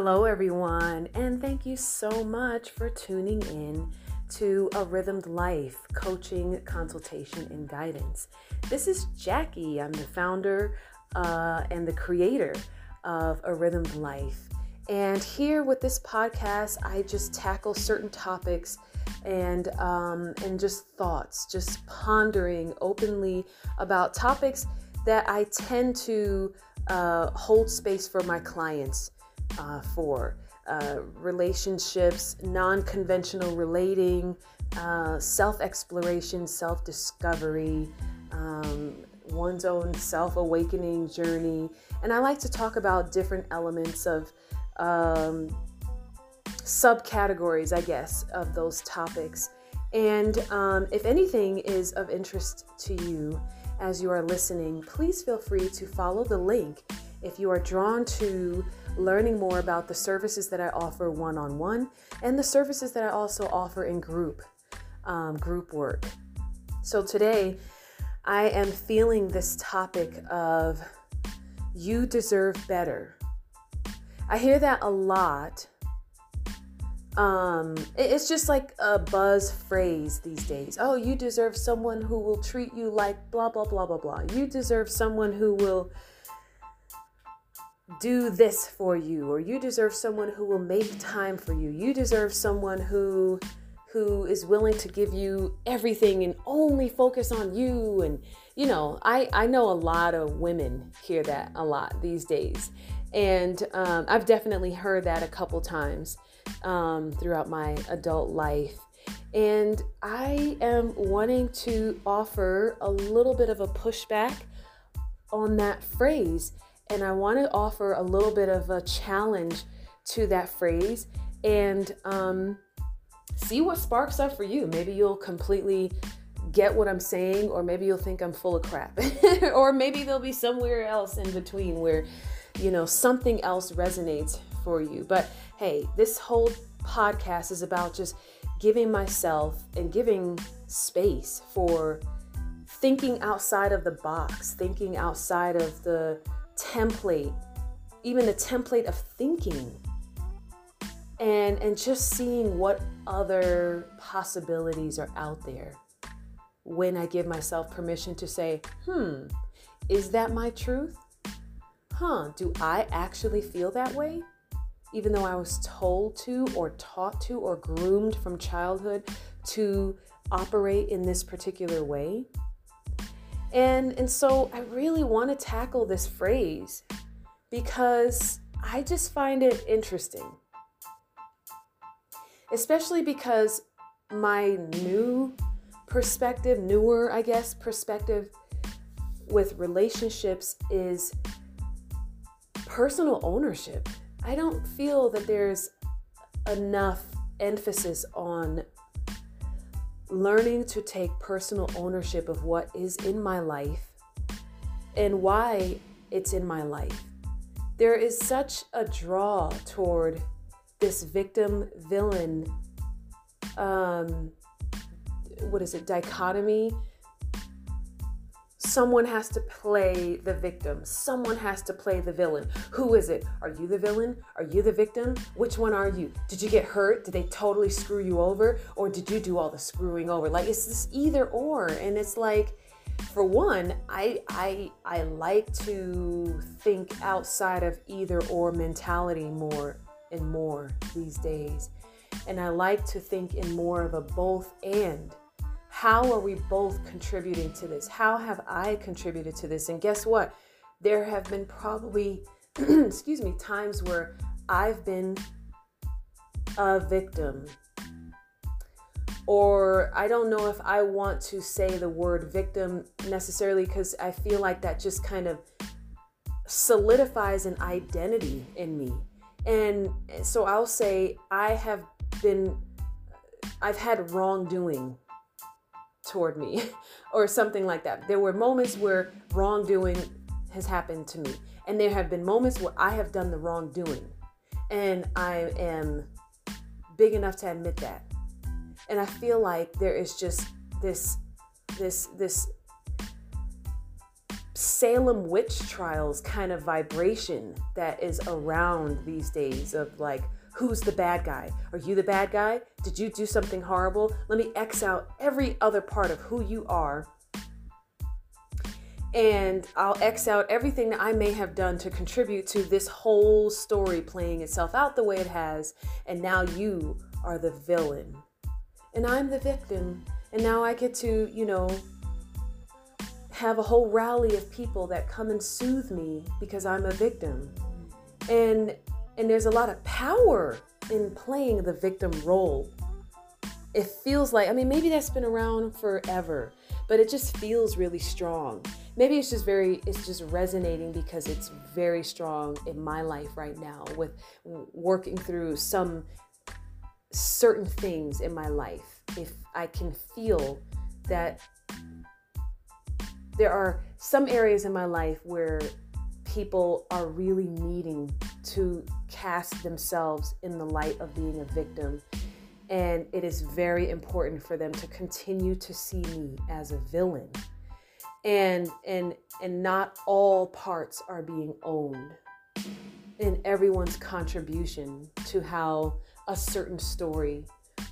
Hello, everyone, and thank you so much for tuning in to A Rhythmed Life coaching, consultation, and guidance. This is Jacquie. I'm the founder uh, and the creator of A Rhythmed Life. And here with this podcast, I just tackle certain topics and um, and just thoughts, just pondering openly about topics that I tend to uh, hold space for my clients uh, for uh, relationships, non conventional relating, uh, self exploration, self discovery, um, one's own self awakening journey. And I like to talk about different elements of um, subcategories, I guess, of those topics. And um, if anything is of interest to you as you are listening, please feel free to follow the link if you are drawn to learning more about the services that I offer one on one and the services that I also offer in group, um, group work. So today, I am feeling this topic of you deserve better. I hear that a lot. Um, it's just like a buzz phrase these days. Oh, you deserve someone who will treat you like blah, blah, blah, blah, blah. You deserve someone who will do this for you or you deserve someone who will make time for you. You deserve someone who who is willing to give you everything and only focus on you. And you know i i know a lot of women hear that a lot these days. And um, i've definitely heard that a couple times um, throughout my adult life. And i am wanting to offer a little bit of a pushback on that phrase and I want to offer a little bit of a challenge to that phrase and um, see what sparks up for you. Maybe you'll completely get what I'm saying, or maybe you'll think I'm full of crap, or maybe there'll be somewhere else in between where, you know, something else resonates for you. But hey, this whole podcast is about just giving myself and giving space for thinking outside of the box, thinking outside of the template, even the template of thinking. And, and just seeing what other possibilities are out there when I give myself permission to say, hmm, is that my truth? Huh, do I actually feel that way? Even though I was told to, or taught to, or groomed from childhood to operate in this particular way? And, and so I really want to tackle this phrase because I just find it interesting. Especially because my new perspective, newer, I guess, perspective with relationships is personal ownership. I don't feel that there's enough emphasis on learning to take personal ownership of what is in my life and why it's in my life. There is such a draw toward this victim villain um what is it dichotomy Someone has to play the victim. Someone has to play the villain. Who is it? Are you the villain? Are you the victim? Which one are you? Did you get hurt? Did they totally screw you over? Or did you do all the screwing over? Like it's this either or. And it's like, for one, I I I like to think outside of either or mentality more and more these days. And I like to think in more of a both and how are we both contributing to this? How have I contributed to this? And guess what? There have been probably, excuse me, times where I've been a victim. Or I don't know if I want to say the word victim necessarily because I feel like that just kind of solidifies an identity in me. And so I'll say I have been, I've had wrongdoing toward me or something like that. There were moments where wrongdoing has happened to me, and there have been moments where I have done the wrongdoing, and I am big enough to admit that. And I feel like there is just this this this Salem witch trials kind of vibration that is around these days of like, who's the bad guy? Are you the bad guy? Did you do something horrible? Let me X out every other part of who you are. And I'll X out everything that I may have done to contribute to this whole story playing itself out the way it has. And now you are the villain. And I'm the victim. And now I get to, you know, have a whole rally of people that come and soothe me because I'm a victim. And and there's a lot of power in playing the victim role. It feels like I mean maybe that's been around forever, but it just feels really strong. Maybe it's just very it's just resonating because it's very strong in my life right now with working through some certain things in my life. If I can feel that there are some areas in my life where people are really needing to cast themselves in the light of being a victim. And it is very important for them to continue to see me as a villain. And and and not all parts are being owned. And everyone's contribution to how a certain story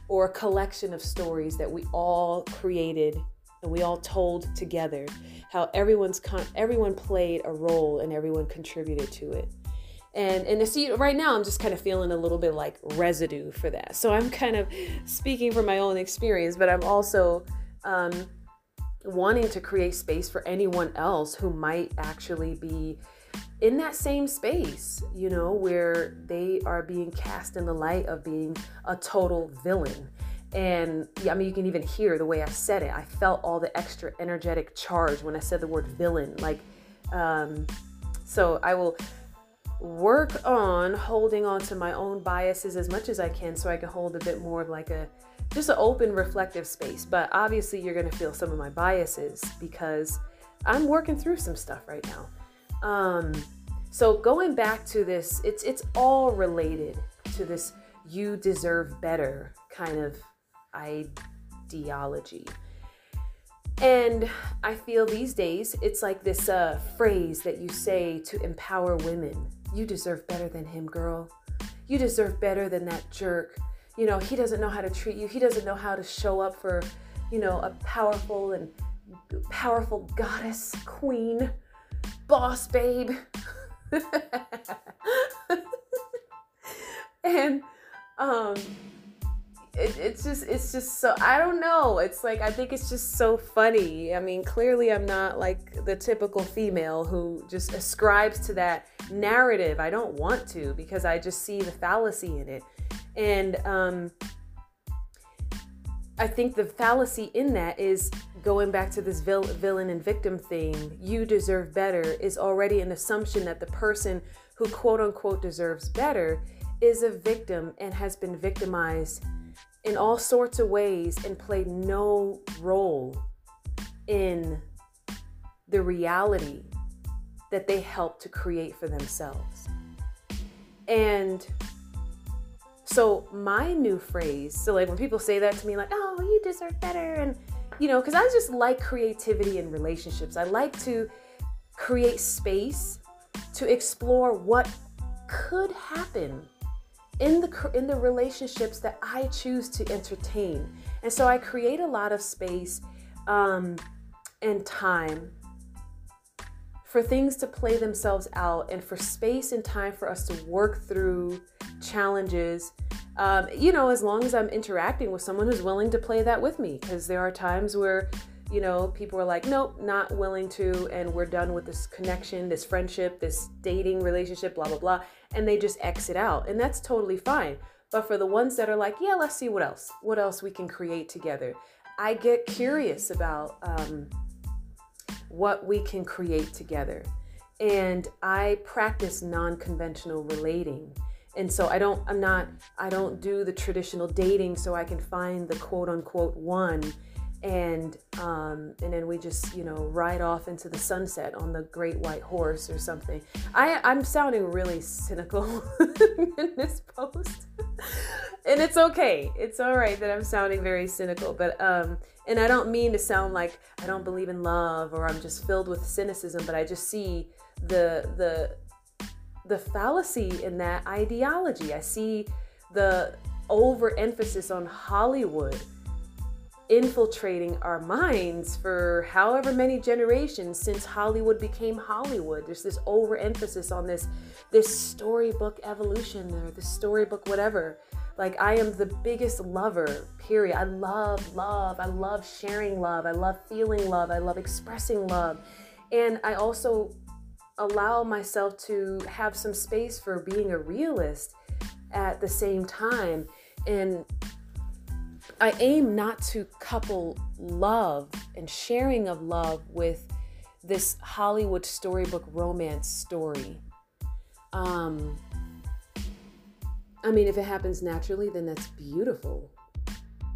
or a collection of stories that we all created and we all told together how everyone's con- everyone played a role and everyone contributed to it and and see right now i'm just kind of feeling a little bit like residue for that so i'm kind of speaking from my own experience but i'm also um, wanting to create space for anyone else who might actually be in that same space you know where they are being cast in the light of being a total villain and yeah, I mean, you can even hear the way I said it. I felt all the extra energetic charge when I said the word villain. Like, um, so I will work on holding on to my own biases as much as I can so I can hold a bit more of like a just an open reflective space. But obviously, you're going to feel some of my biases because I'm working through some stuff right now. Um, so going back to this, it's it's all related to this you deserve better kind of ideology. And I feel these days it's like this uh, phrase that you say to empower women You deserve better than him, girl. You deserve better than that jerk. You know, he doesn't know how to treat you, he doesn't know how to show up for, you know, a powerful and powerful goddess, queen, boss babe. and, um, it, it's just it's just so I don't know. It's like I think it's just so funny. I mean, clearly I'm not like the typical female who just ascribes to that narrative. I don't want to because I just see the fallacy in it. And um I think the fallacy in that is going back to this vil- villain and victim thing. You deserve better is already an assumption that the person who quote unquote deserves better is a victim and has been victimized in all sorts of ways and played no role in the reality that they helped to create for themselves. And so, my new phrase so, like when people say that to me, like, oh, you deserve better, and you know, because I just like creativity in relationships, I like to create space to explore what could happen in the in the relationships that I choose to entertain. And so I create a lot of space um, and time for things to play themselves out and for space and time for us to work through challenges. Um, you know, as long as I'm interacting with someone who's willing to play that with me, because there are times where you know, people are like, nope, not willing to, and we're done with this connection, this friendship, this dating relationship, blah, blah, blah. And they just exit out. And that's totally fine. But for the ones that are like, yeah, let's see what else, what else we can create together, I get curious about um, what we can create together. And I practice non conventional relating. And so I don't, I'm not, I don't do the traditional dating so I can find the quote unquote one and um, and then we just you know ride off into the sunset on the great white horse or something. I I'm sounding really cynical in this post. and it's okay. It's all right that I'm sounding very cynical, but um and I don't mean to sound like I don't believe in love or I'm just filled with cynicism, but I just see the the the fallacy in that ideology. I see the overemphasis on Hollywood infiltrating our minds for however many generations since Hollywood became Hollywood. There's this overemphasis on this this storybook evolution or this storybook whatever. Like I am the biggest lover, period. I love love. I love sharing love. I love feeling love. I love expressing love. And I also allow myself to have some space for being a realist at the same time. And I aim not to couple love and sharing of love with this Hollywood storybook romance story. Um, I mean, if it happens naturally, then that's beautiful.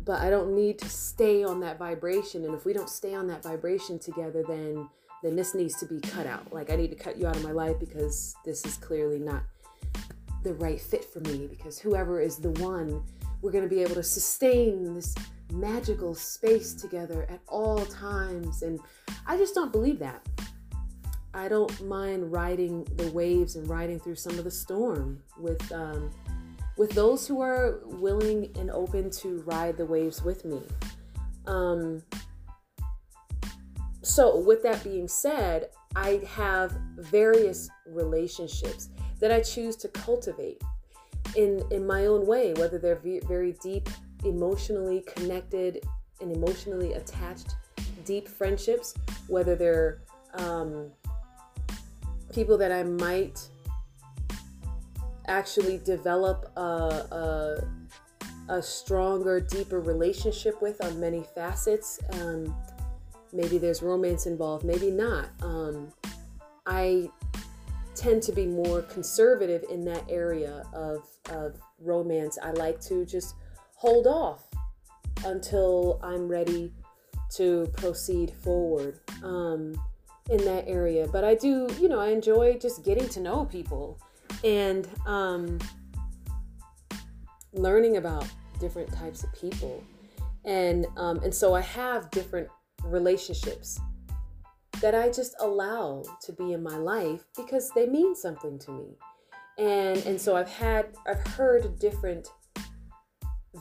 But I don't need to stay on that vibration. And if we don't stay on that vibration together, then then this needs to be cut out. Like I need to cut you out of my life because this is clearly not the right fit for me. Because whoever is the one, we're going to be able to sustain this magical space together at all times. And I just don't believe that. I don't mind riding the waves and riding through some of the storm with um, with those who are willing and open to ride the waves with me. Um, so, with that being said, I have various relationships that I choose to cultivate in in my own way, whether they're very deep, emotionally connected and emotionally attached, deep friendships, whether they're um, people that I might actually develop a, a, a stronger, deeper relationship with on many facets. Um, maybe there's romance involved, maybe not. Um, I tend to be more conservative in that area of, of romance. I like to just hold off until I'm ready to proceed forward um, in that area. But I do, you know, I enjoy just getting to know people and um, learning about different types of people. And um, and so I have different relationships that I just allow to be in my life because they mean something to me. And and so I've had I've heard different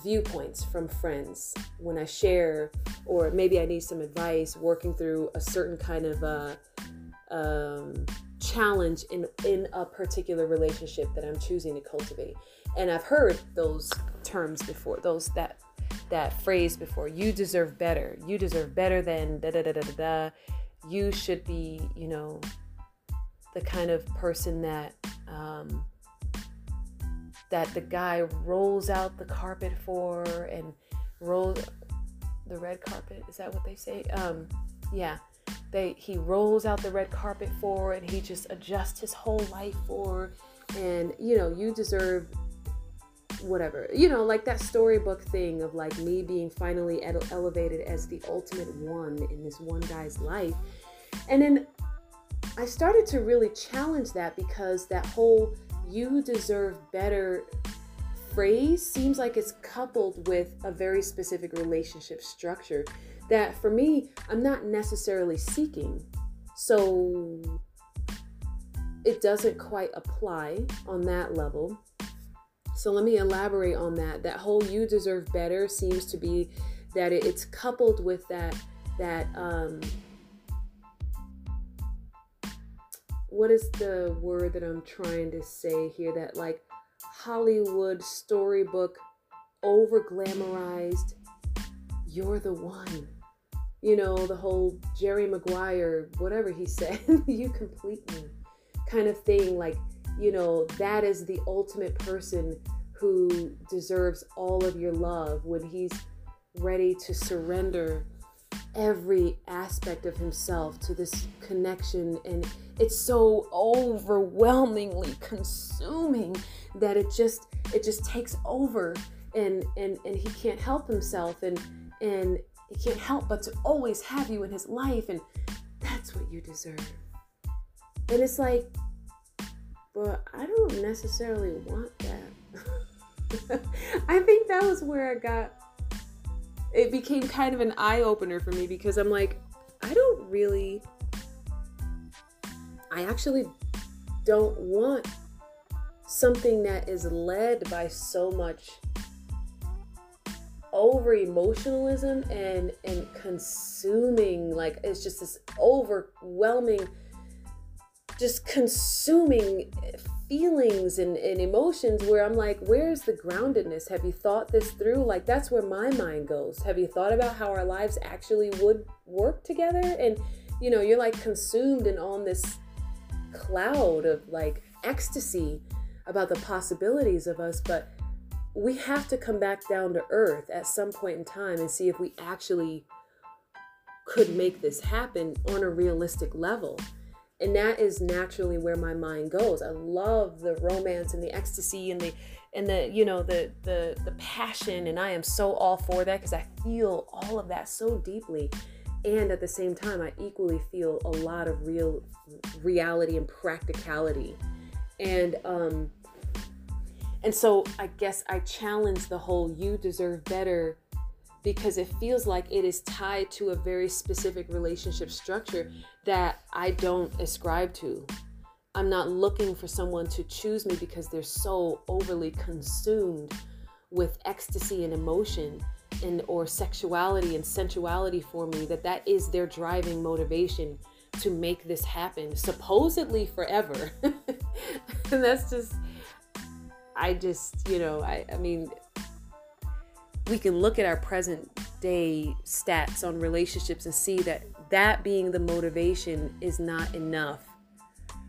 viewpoints from friends when I share or maybe I need some advice working through a certain kind of uh, um, challenge in in a particular relationship that I'm choosing to cultivate. And I've heard those terms before, those that that phrase before. You deserve better. You deserve better than da da da da da da. You should be, you know, the kind of person that um, that the guy rolls out the carpet for and rolls the red carpet. Is that what they say? Um, yeah, they he rolls out the red carpet for and he just adjusts his whole life for. And you know, you deserve whatever you know like that storybook thing of like me being finally elevated as the ultimate one in this one guy's life. And then i started to really challenge that because that whole you deserve better phrase seems like it's coupled with a very specific relationship structure that for me i'm not necessarily seeking. So it doesn't quite apply on that level so let me elaborate on that. That whole "you deserve better" seems to be that it's coupled with that that um, what is the word that I'm trying to say here? That like Hollywood storybook over glamorized. You're the one. You know, the whole Jerry Maguire, whatever he said, you complete me kind of thing. Like you know, that is the ultimate person who deserves all of your love when he's ready to surrender every aspect of himself to this connection. And it's so overwhelmingly consuming that it just it just takes over and and and he can't help himself and and he can't help but to always have you in his life. And that's what you deserve. And it's like but I don't necessarily want that. I think that was where I got it became kind of an eye opener for me because I'm like, I don't really, I actually don't want something that is led by so much over emotionalism and and consuming like it's just this overwhelming just consuming feelings and, and emotions where I'm like, where's the groundedness? Have you thought this through? Like, that's where my mind goes. Have you thought about how our lives actually would work together? And, you know, you're like consumed and on this cloud of like ecstasy about the possibilities of us. But we have to come back down to earth at some point in time and see if we actually could make this happen on a realistic level and that is naturally where my mind goes. I love the romance and the ecstasy and the and the you know the the the passion. And i am so all for that because i feel all of that so deeply. And at the same time i equally feel a lot of real reality and practicality. And um and so i guess i challenge the whole you deserve better because it feels like it is tied to a very specific relationship structure that I don't ascribe to. I'm not looking for someone to choose me because they're so overly consumed with ecstasy and emotion and or sexuality and sensuality for me that that is their driving motivation to make this happen supposedly forever. and that's just I just, you know, I I mean we can look at our present day stats on relationships and see that that being the motivation is not enough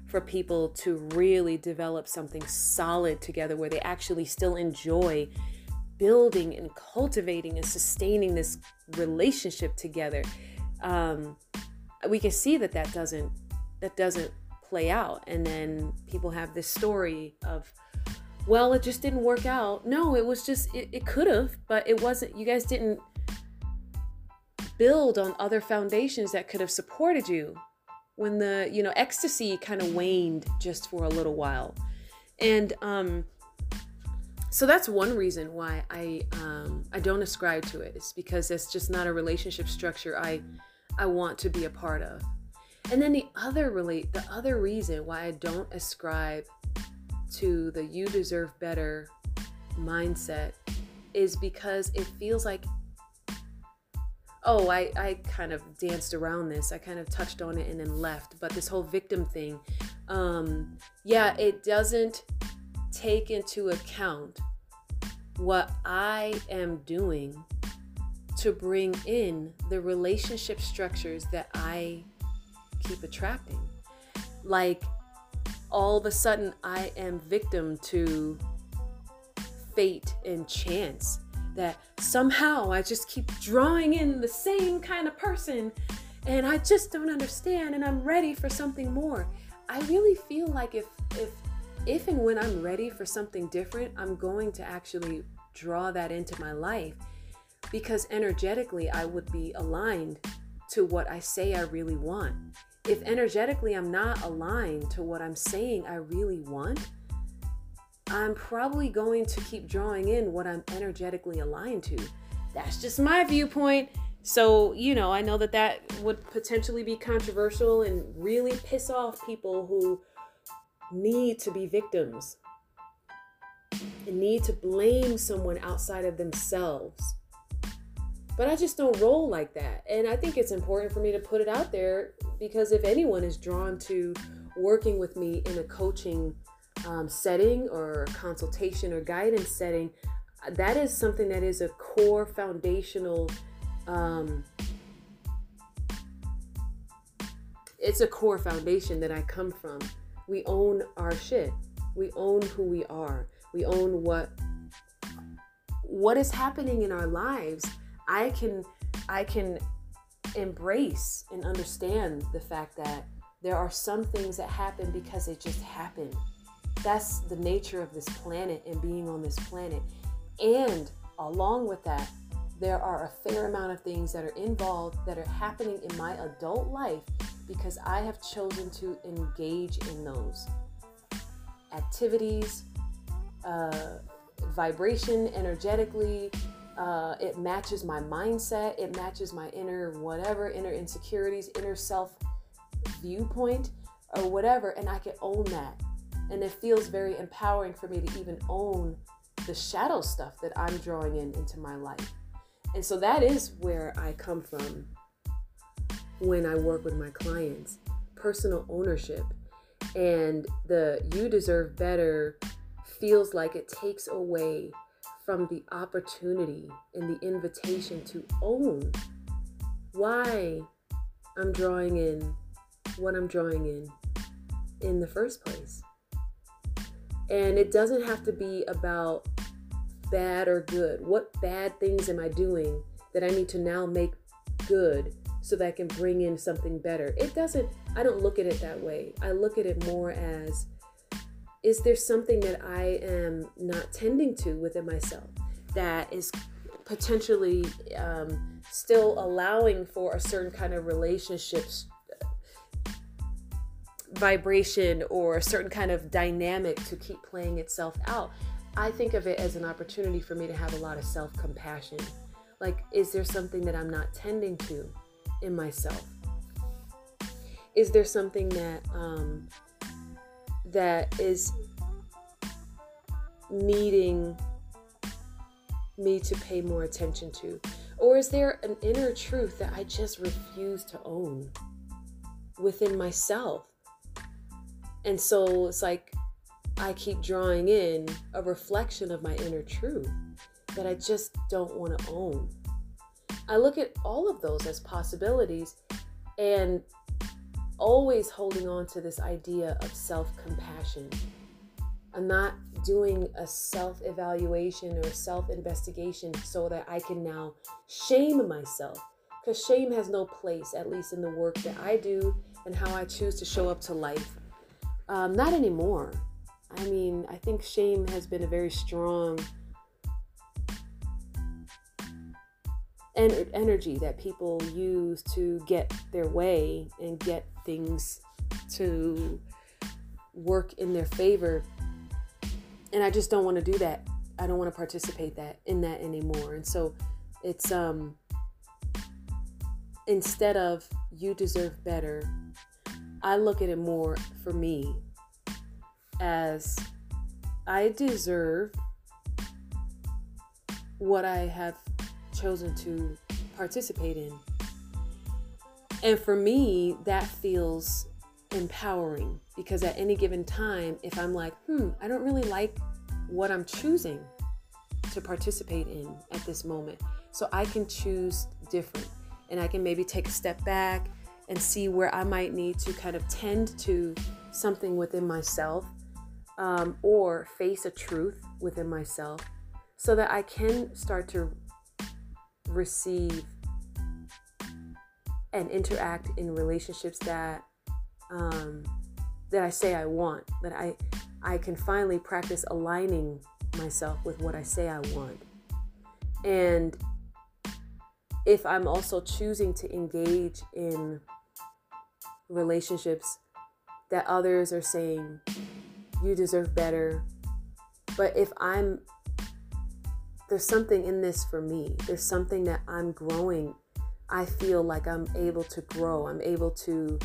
for people to really develop something solid together where they actually still enjoy building and cultivating and sustaining this relationship together. Um, we can see that that doesn't that doesn't play out. And then people have this story of well, it just didn't work out. No, it was just, it, it could have, but it wasn't, you guys didn't build on other foundations that could have supported you when the, you know, ecstasy kind of waned just for a little while. And, um, so that's one reason why I um, I don't ascribe to it. It's because it's just not a relationship structure I I want to be a part of. And then the other relate the other reason why I don't ascribe to the you deserve better mindset is because it feels like oh I, I kind of danced around this. I kind of touched on it and then left. But this whole victim thing um yeah it doesn't take into account what i am doing to bring in the relationship structures that i keep attracting. Like all of a sudden I am victim to fate and chance. That somehow I just keep drawing in the same kind of person and I just don't understand and I'm ready for something more. I really feel like if if if and when I'm ready for something different, I'm going to actually draw that into my life because energetically I would be aligned to what I say I really want if energetically I'm not aligned to what I'm saying I really want, I'm probably going to keep drawing in what I'm energetically aligned to. That's just my viewpoint. So, you know, I know that that would potentially be controversial and really piss off people who need to be victims and need to blame someone outside of themselves. But I just don't roll like that. And I think it's important for me to put it out there because if anyone is drawn to working with me in a coaching um, setting or consultation or guidance setting, that is something that is a core foundational. Um, it's a core foundation that I come from. We own our shit. We own who we are. We own what what is happening in our lives. I can I can embrace and understand the fact that there are some things that happen because they just happen. That's the nature of this planet and being on this planet. And along with that, there are a fair amount of things that are involved that are happening in my adult life because I have chosen to engage in those activities, uh, vibration energetically. Uh, it matches my mindset. It matches my inner whatever, inner insecurities, inner self viewpoint, or whatever. And I can own that. And it feels very empowering for me to even own the shadow stuff that I'm drawing in into my life. And so that is where I come from when I work with my clients personal ownership. And the you deserve better feels like it takes away from the opportunity and the invitation to own why I'm drawing in what I'm drawing in in the first place. And it doesn't have to be about bad or good. What bad things am I doing that I need to now make good so that I can bring in something better? It doesn't, I don't look at it that way. I look at it more as is there something that I am not tending to within myself that is potentially um, still allowing for a certain kind of relationships vibration or a certain kind of dynamic to keep playing itself out. I think of it as an opportunity for me to have a lot of self compassion. Like, is there something that I'm not tending to in myself? Is there something that um, that is needing me to pay more attention to? Or is there an inner truth that I just refuse to own within myself? And so it's like I keep drawing in a reflection of my inner truth that I just don't want to own. I look at all of those as possibilities and always holding on to this idea of self compassion. I'm not doing a self evaluation or self investigation so that I can now shame myself. Because shame has no place, at least in the work that I do and how I choose to show up to life. Um, not anymore. I mean, I think shame has been a very strong en- energy that people use to get their way and get things to work in their favor. And I just don't want to do that. I don't want to participate that in that anymore. And so it's um instead of you deserve better, I look at it more for me as I deserve what I have chosen to participate in. And for me, that feels empowering because at any given time, if I'm like, hmm, I don't really like what I'm choosing to participate in at this moment, so I can choose different. And I can maybe take a step back and see where I might need to kind of tend to something within myself um, or face a truth within myself so that I can start to receive and interact in relationships that um, that I say I want, that I I can finally practice aligning myself with what I say I want. And if I'm also choosing to engage in relationships that others are saying you deserve better. But if I'm, there's something in this for me, there's something that I'm growing. I feel like I'm able to grow. I'm able to,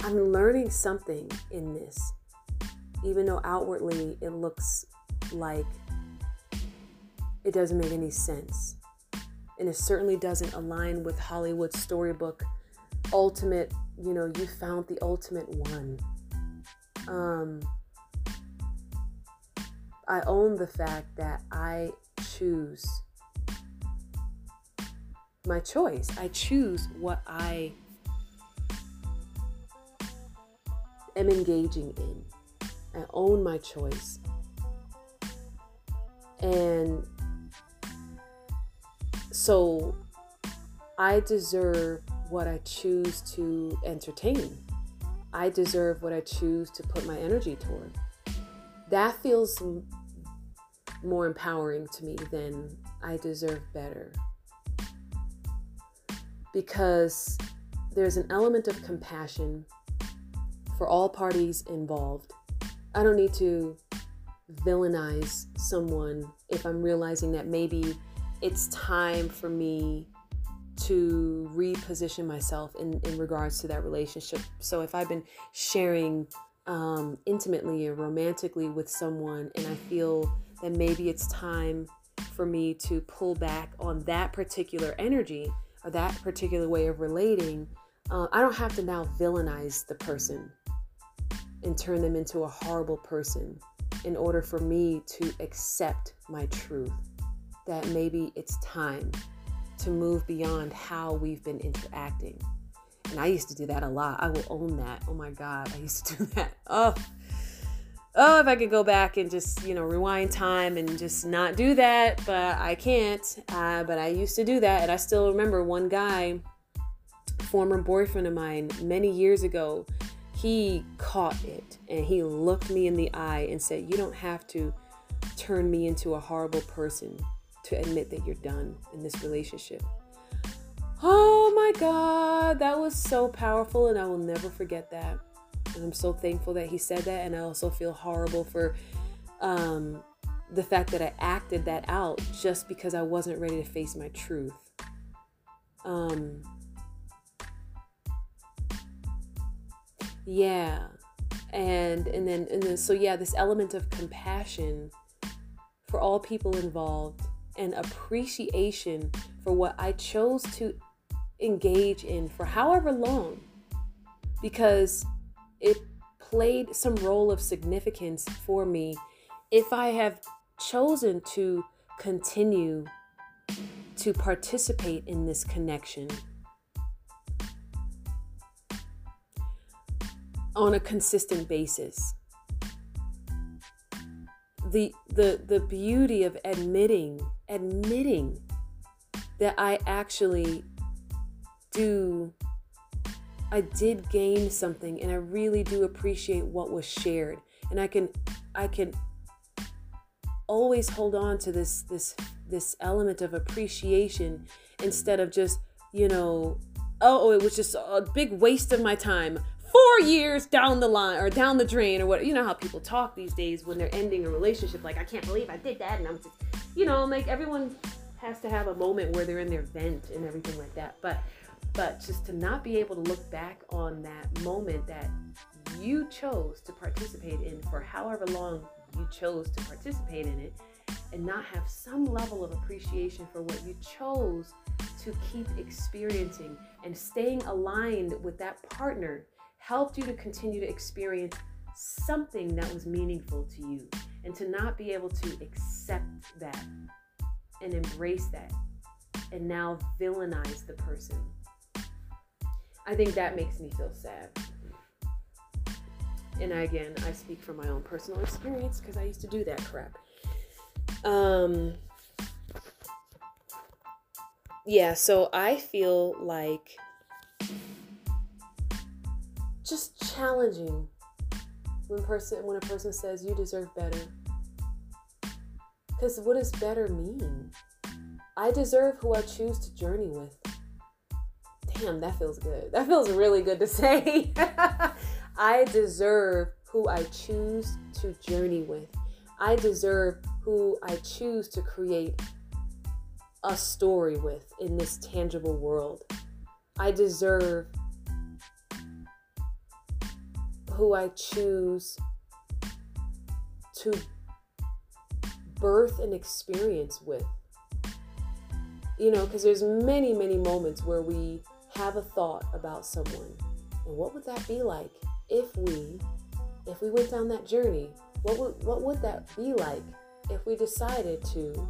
I'm learning something in this. Even though outwardly it looks like it doesn't make any sense. And it certainly doesn't align with Hollywood's storybook ultimate, you know, you found the ultimate one um, I own the fact that I choose my choice. I choose what I am engaging in. I own my choice. And so I deserve what I choose to entertain. I deserve what I choose to put my energy toward. That feels more empowering to me than I deserve better. Because there's an element of compassion for all parties involved. I don't need to villainize someone if I'm realizing that maybe it's time for me to reposition myself in, in regards to that relationship. So if I've been sharing um, intimately or romantically with someone and I feel that maybe it's time for me to pull back on that particular energy or that particular way of relating, uh, I don't have to now villainize the person and turn them into a horrible person in order for me to accept my truth. That maybe it's time to move beyond how we've been interacting. And I used to do that a lot. I will own that. Oh my God, I used to do that. Oh, oh, if I could go back and just, you know, rewind time and just not do that, but I can't. Uh, but I used to do that. And I still remember one guy, former boyfriend of mine, many years ago, he caught it and he looked me in the eye and said, You don't have to turn me into a horrible person to admit that you're done in this relationship. Oh my God, that was so powerful, and I will never forget that. And I'm so thankful that he said that, and I also feel horrible for um, the fact that I acted that out just because I wasn't ready to face my truth. Um, yeah, and and then and then so yeah, this element of compassion for all people involved and appreciation for what I chose to engage in for however long because it played some role of significance for me if I have chosen to continue to participate in this connection on a consistent basis. The, the, the beauty of admitting admitting that I actually do I did gain something and I really do appreciate what was shared and I can I can always hold on to this this this element of appreciation instead of just you know oh it was just a big waste of my time four years down the line or down the drain or what you know how people talk these days when they're ending a relationship like i can't believe i did that and i'm just you know, like everyone has to have a moment where they're in their vent and everything like that. But but just to not be able to look back on that moment that you chose to participate in for however long you chose to participate in it and not have some level of appreciation for what you chose to keep experiencing and staying aligned with that partner helped you to continue to experience something that was meaningful to you and to not be able to accept that and embrace that and now villainize the person. I think that makes me feel sad. And again, I speak from my own personal experience because I used to do that crap. Um, yeah, so I feel like just challenging when person when a person says you deserve better. Cuz what does better mean? I deserve who I choose to journey with. Damn, that feels good. That feels really good to say. I deserve who I choose to journey with. I deserve who I choose to create a story with in this tangible world. I deserve who I choose to birth an experience with. You know, because there's many, many moments where we have a thought about someone. And what would that be like if we if we went down that journey? What would what would that be like if we decided to?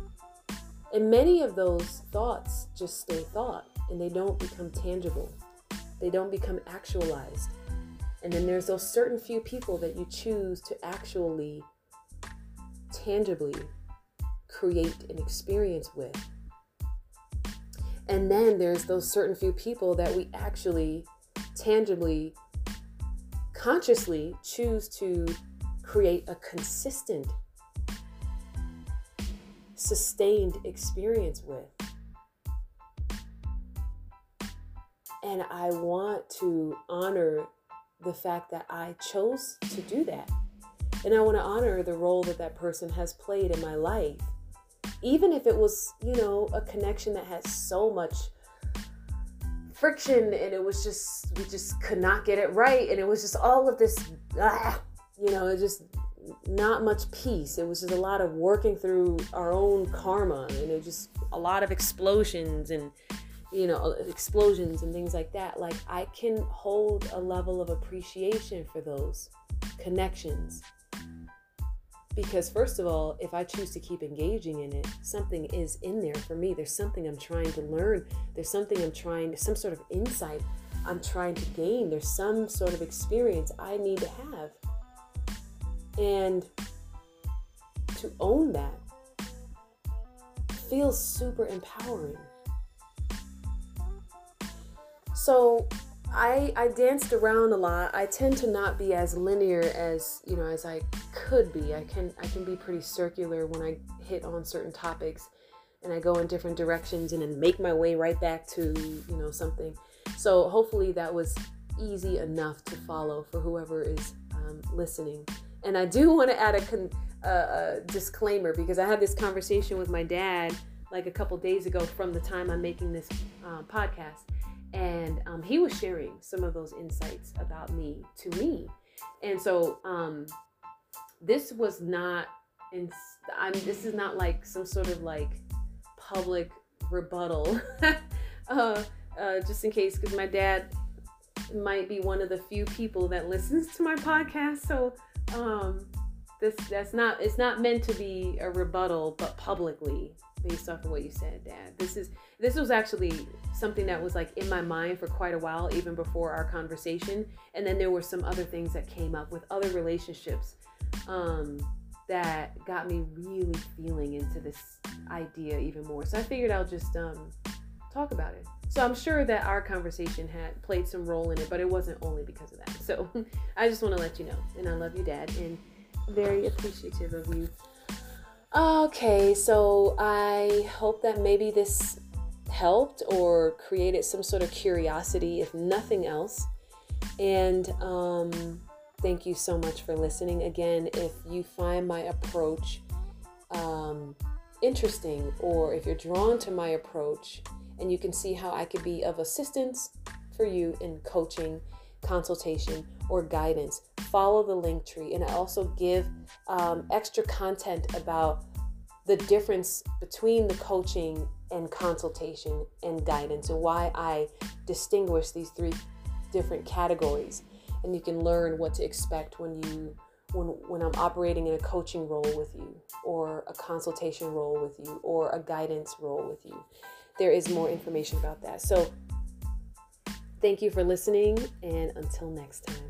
And many of those thoughts just stay thought and they don't become tangible. They don't become actualized. And then there's those certain few people that you choose to actually tangibly create an experience with. And then there's those certain few people that we actually tangibly, consciously choose to create a consistent, sustained experience with. And I want to honor the fact that I chose to do that. and I want to honor the role that that person has played in my life. Even if it was, you know, a connection that had so much friction and it was just we just could not get it right and it was just all of this ah, you know, it just not much peace. It was just a lot of working through our own karma and it just a lot of explosions and you know, explosions and things like that. Like I can hold a level of appreciation for those connections. Because first of all, if I choose to keep engaging in it, something is in there for me. There's something I'm trying to learn. There's something I'm trying some sort of insight I'm trying to gain. There's some sort of experience I need to have. And to own that feels super empowering. So I I danced around a lot. I tend to not be as linear as, you know, as I could be. I can I can be pretty circular when I hit on certain topics and I go in different directions and then make my way right back to, you know, something. So hopefully that was easy enough to follow for whoever is um, listening. And I do want to add a, con- a disclaimer because I had this conversation with my dad like a couple days ago from the time I'm making this uh, podcast. And um, he was sharing some of those insights about me to me. And so um, this was not, in, I'm, this is not like some sort of like public rebuttal, uh, uh, just in case, because my dad might be one of the few people that listens to my podcast. So um, this that's not it's not meant to be a rebuttal, but publicly based off of what you said, Dad. This is this was actually something that was like in my mind for quite a while, even before our conversation. And then there were some other things that came up with other relationships um, that got me really feeling into this idea even more. So I figured I'll just um, talk about it. So I'm sure that our conversation had played some role in it, but it wasn't only because of that. So I just want to let you know. And I love you, Dad, and very appreciative of you. Okay, so I hope that maybe this helped or created some sort of curiosity, if nothing else. And um, thank you so much for listening. Again, if you find my approach um, interesting or if you're drawn to my approach, and you can see how I could be of assistance for you in coaching, consultation, or guidance. Follow the link tree, and I also give um, extra content about the difference between the coaching and consultation and guidance, and why I distinguish these three different categories. And you can learn what to expect when you when when I'm operating in a coaching role with you, or a consultation role with you, or a guidance role with you there is more information about that. So, thank you for listening, and until next time.